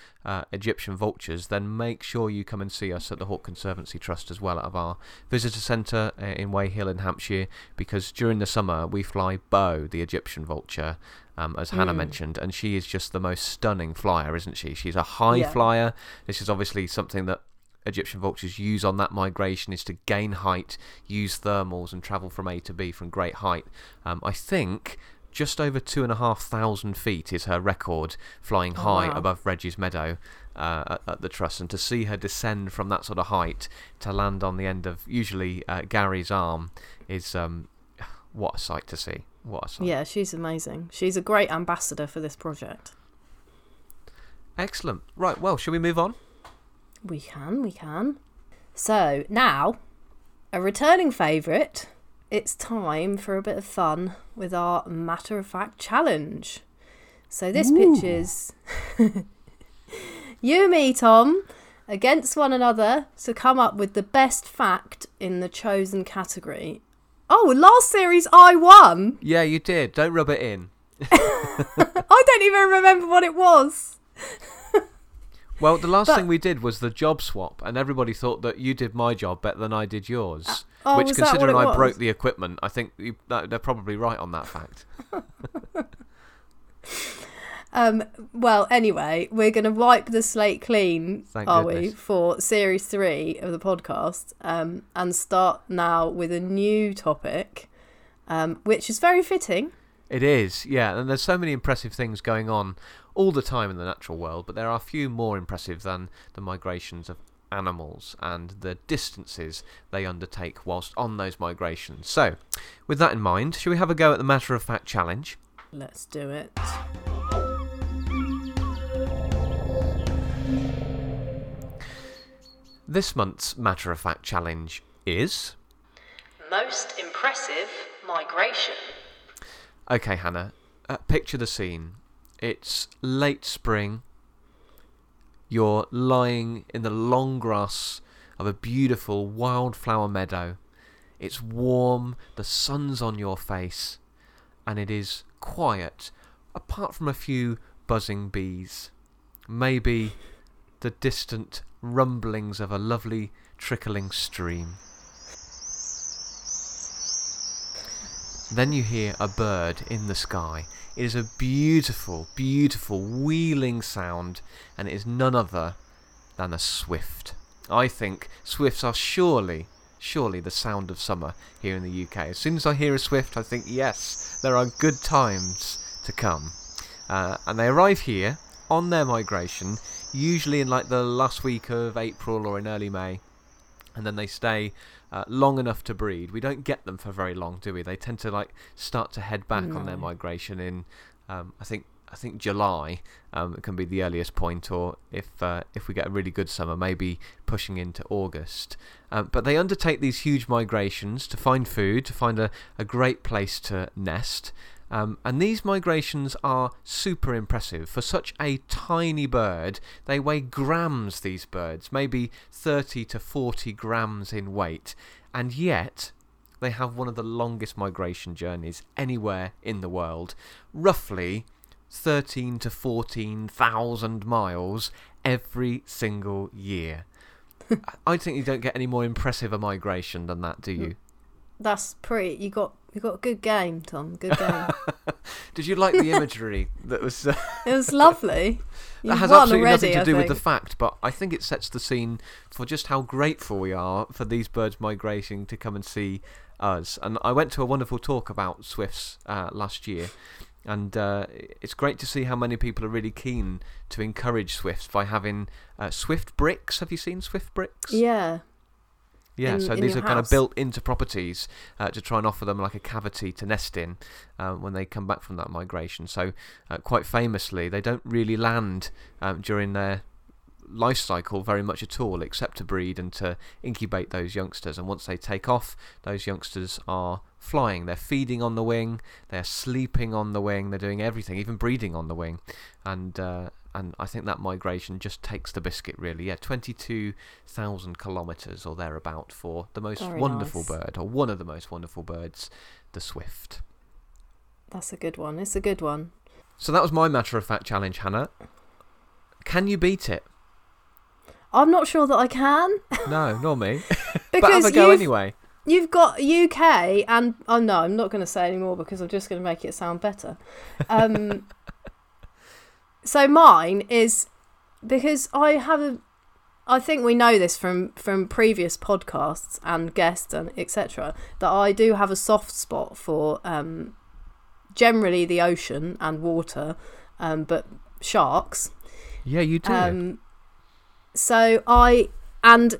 Egyptian vultures, then make sure you come and see us at the Hawk Conservancy Trust as well out of our visitor centre in Weyhill in Hampshire because during the summer we fly Bo, the Egyptian vulture, um, as mm. Hannah mentioned, and she is just the most stunning flyer, isn't she? She's a high yeah. flyer. This is obviously something that Egyptian vultures use on that migration is to gain height, use thermals, and travel from A to B from great height. Um, I think just over two and a half thousand feet is her record flying oh, high wow. above Reggie's Meadow uh, at, at, the truss, and to see her descend from that sort of height to land on the end of usually uh, Gary's arm is um, what a sight to see. What a sight. Yeah, she's amazing. She's a great ambassador for this project. Excellent. Right, well, shall we move on? We can, we can. So now, a returning favourite. It's time for a bit of fun with our matter of fact challenge. So this pitch is you and me, Tom, against one another to come up with the best fact in the chosen category. Oh, last series I won. Yeah, you did. Don't rub it in. I don't even remember what it was. Well, the last But- thing we did was the job swap, and everybody thought that you did my job better than I did yours. Uh, oh, which, was considering I broke the equipment, I think you, that, they're probably right on that fact. Um, well, anyway, we're going to wipe the slate clean, Thank are we, for series three of the podcast um, and start now with a new topic, um, which is very fitting. It is, yeah, and there's so many impressive things going on all the time in the natural world, but there are few more impressive than the migrations of animals and the distances they undertake whilst on those migrations. So, with that in mind, shall we have a go at the matter of fact challenge? Let's do it. This month's matter of fact challenge is. Most impressive migration. Okay, Hannah, uh, picture the scene. It's late spring. You're lying in the long grass of a beautiful wildflower meadow. It's warm, the sun's on your face, and it is quiet, apart from a few buzzing bees. Maybe the distant rumblings of a lovely trickling stream. Then you hear a bird in the sky. It is a beautiful, beautiful wheeling sound, and it is none other than a swift. I think swifts are surely, surely the sound of summer here in the UK. As soon as I hear a swift, I think, yes, there are good times to come. Uh, and they arrive here on their migration, usually in like the last week of April or in early May and then they stay uh, long enough to breed. We don't get them for very long, do we? They tend to like start to head back on their migration in, um, I think, I think July um, can be the earliest point, or if uh, if we get a really good summer, maybe pushing into August. Um, but they undertake these huge migrations to find food, to find a, a great place to nest. Um, and these migrations are super impressive. For such a tiny bird, they weigh grams, these birds, maybe 30 to 40 grams in weight. And yet, they have one of the longest migration journeys anywhere in the world. Roughly 13 to 14,000 miles every single year. I think you don't get any more impressive a migration than that, do you? That's pretty. You got you got a good game, Tom. Good game. Did you like the imagery that was? Uh, it was lovely. You that has absolutely already, nothing to I do with the fact, but I think it sets the scene for just how grateful we are for these birds migrating to come and see us. And I went to a wonderful talk about swifts uh, last year, and uh, it's great to see how many people are really keen to encourage swifts by having uh, swift bricks. Have you seen swift bricks? Yeah. Yeah, in- so in these are your kind of built into properties uh, to try and offer them like a cavity to nest in uh, when they come back from that migration. So, uh, quite famously, they don't really land um, during their life cycle very much at all, except to breed and to incubate those youngsters. And once they take off, those youngsters are flying. They're feeding on the wing, they're sleeping on the wing, they're doing everything, even breeding on the wing. And uh, and I think that migration just takes the biscuit, really. Yeah, 22,000 kilometres or thereabout for the most Very wonderful nice. bird, or one of the most wonderful birds, the swift. That's a good one. It's a good one. So that was my matter of fact challenge, Hannah. Can you beat it? I'm not sure that I can No, nor me. but have a go anyway. you've got UK and oh no, I'm not going to say anymore because I'm just going to make it sound better. Um, so mine is because I have a. I think we know this from from previous podcasts and guests and etc. That I do have a soft spot for um, generally the ocean and water, um, but sharks. Yeah, you do. Um, so I and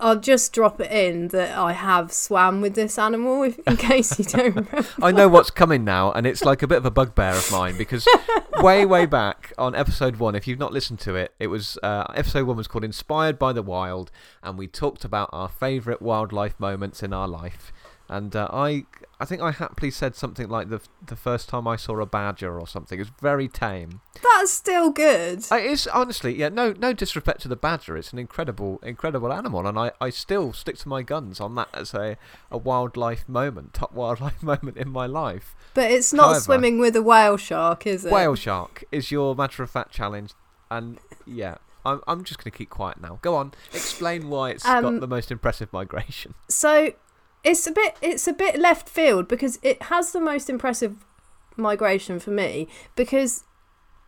I'll just drop it in that I have swam with this animal, if, in case you don't remember. I know what's coming now, and it's like a bit of a bugbear of mine because way, way back on episode one, if you've not listened to it, it was uh, episode one was called "Inspired by the Wild," and we talked about our favourite wildlife moments in our life. And uh, I, I think I happily said something like the the first time I saw a badger or something. It was very tame. That's still good. It is honestly, yeah. No, no disrespect to the badger. It's an incredible, incredible animal, and I, I still stick to my guns on that as a, a wildlife moment, top wildlife moment in my life. But it's not However- swimming with a whale shark, is it? Whale shark is your matter of fact challenge, and yeah, I'm I'm just going to keep quiet now. Go on, explain why it's Um, got the most impressive migration. So it's a bit it's a bit left field because it has the most impressive migration for me because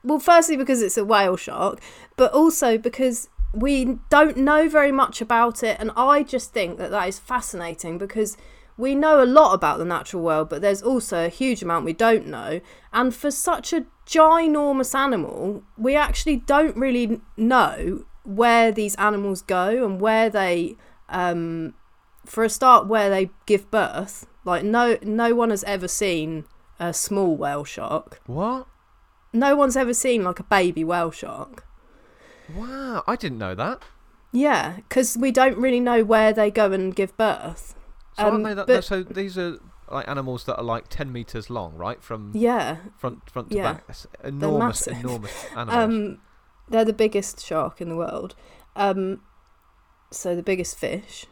well firstly because it's a whale shark but also because we don't know very much about it and I just think that that is fascinating because we know a lot about the natural world but there's also a huge amount we don't know. And for such a ginormous animal we actually don't really know where these animals go and where they um for a start where they give birth. Like no no one has ever seen a small whale shark. What? No one's ever seen like a baby whale shark Wow, I didn't know that. yeah because we don't really know where they go and give birth So Um, that, but- so these are like animals that are like ten meters long, right? From yeah front front to Yeah. back. That's enormous, enormous animals. um they're the biggest shark in the world um so the biggest fish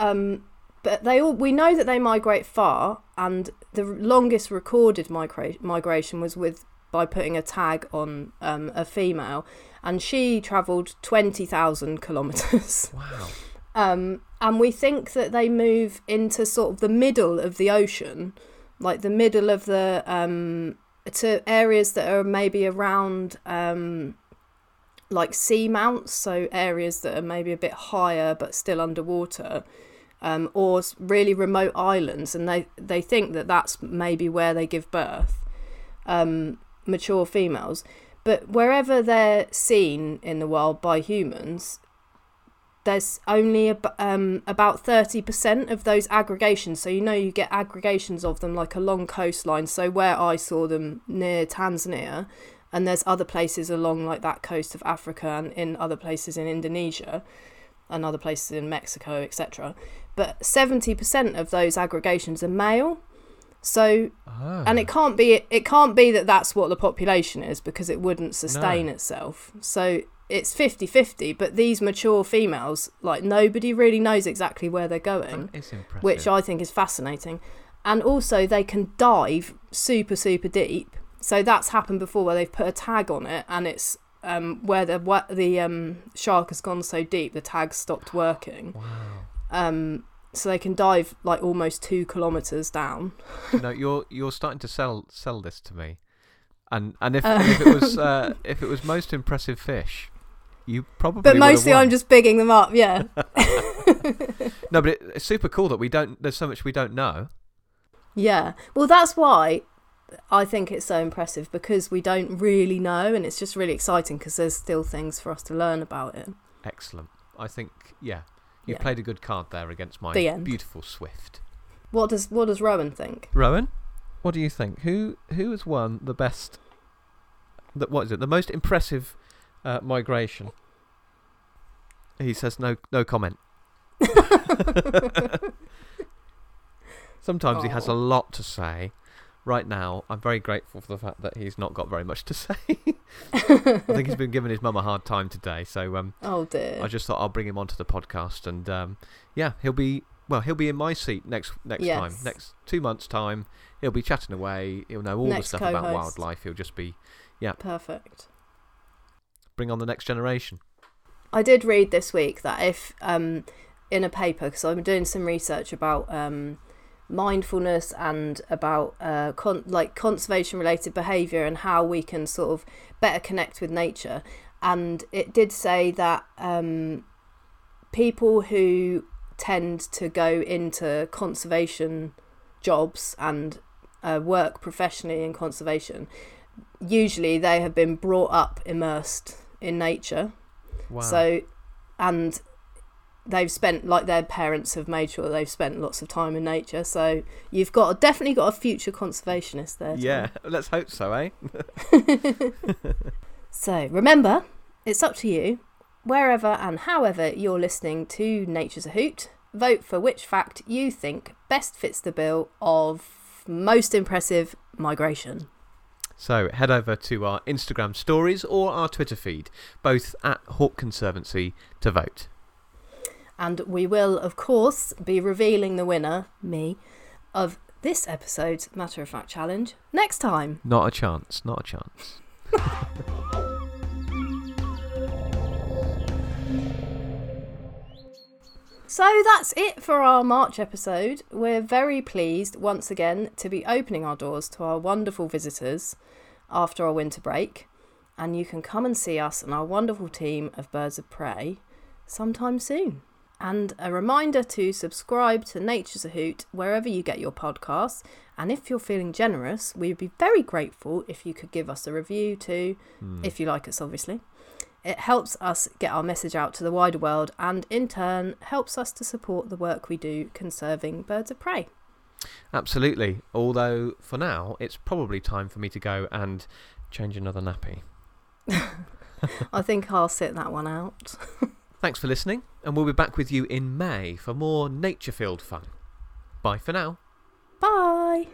um but they all we know that they migrate far and the longest recorded migra- migration was with by putting a tag on um, a female and she traveled 20,000 kilometers wow. um, and we think that they move into sort of the middle of the ocean, like the middle of the um, to areas that are maybe around um, like sea mounts, so areas that are maybe a bit higher but still underwater, um, or really remote islands, and they they think that that's maybe where they give birth, um, mature females. But wherever they're seen in the wild by humans, there's only um, about 30% of those aggregations. So, you know, you get aggregations of them like along coastline. So, where I saw them near Tanzania, and there's other places along like that coast of Africa and in other places in Indonesia and other places in Mexico, etc. But 70% of those aggregations are male. So, Oh. and it can't be it can't be that that's what the population is because it wouldn't sustain itself so it's 50-50 but these mature females like nobody really knows exactly where they're going That is impressive. which i think is fascinating and also they can dive super super deep so that's happened before where they've put a tag on it and it's um, where the the um, shark has gone so deep the tag stopped working wow. um, so they can dive like almost two kilometers down no, you're you're starting to sell sell this to me, and and if, and if it was uh, if it was most impressive fish, you probably. But mostly. I'm just bigging them up, yeah. No, but it, it's super cool that we don't. There's so much we don't know. yeah. Well, that's why I think it's so impressive because we don't really know and it's just really exciting because there's still things for us to learn about it. Excellent. I think yeah, you Yeah. played a good card there against my The end. beautiful Swift. What does what does Rowan think? Rowan, what do you think? Who who has won the best? The, what is it? The most impressive uh, migration. He says no no comment. Sometimes he has a lot to say. Right now, I'm very grateful for the fact that he's not got very much to say. I think he's been giving his mum a hard time today, so um, Oh dear. I just thought I'll bring him onto the podcast, and um, yeah, he'll be well. He'll be in my seat next next time. Next two months' time, he'll be chatting away. He'll know all Next the stuff about co-host. wildlife. He'll just be yeah, Perfect. bring on the next generation. I did read this week that if um in a paper because I'm doing some research about um mindfulness and about uh con- like conservation related behavior and how we can sort of better connect with nature and it did say that um people who tend to go into conservation jobs and uh, work professionally in conservation usually they have been brought up immersed in nature Wow. so, and they've spent like their parents have made sure they've spent lots of time in nature. So you've got definitely got a future conservationist there. Yeah, let's hope so, eh? So remember, it's up to you. Wherever and however you're listening to Nature's a Hoot, vote for which fact you think best fits the bill of most impressive migration. So head over to our Instagram stories or our Twitter feed, both at Hawk Conservancy, to vote. And we will, of course, be revealing the winner, me, of this episode's Matter of Fact Challenge next time. Not a chance, not a chance. So that's it for our March episode. We're very pleased once again to be opening our doors to our wonderful visitors after our winter break. And you can come and see us and our wonderful team of birds of prey sometime soon. And a reminder to subscribe to Nature's a Hoot wherever you get your podcasts. And if you're feeling generous, we'd be very grateful if you could give us a review too, hmm. if you like us, obviously. It helps us get our message out to the wider world and, in turn, helps us to support the work we do conserving birds of prey. Absolutely. Although, for now, it's probably time for me to go and change another nappy. I think I'll sit that one out. Thanks for listening, and we'll be back with you in May for more nature field fun. Bye for now. Bye.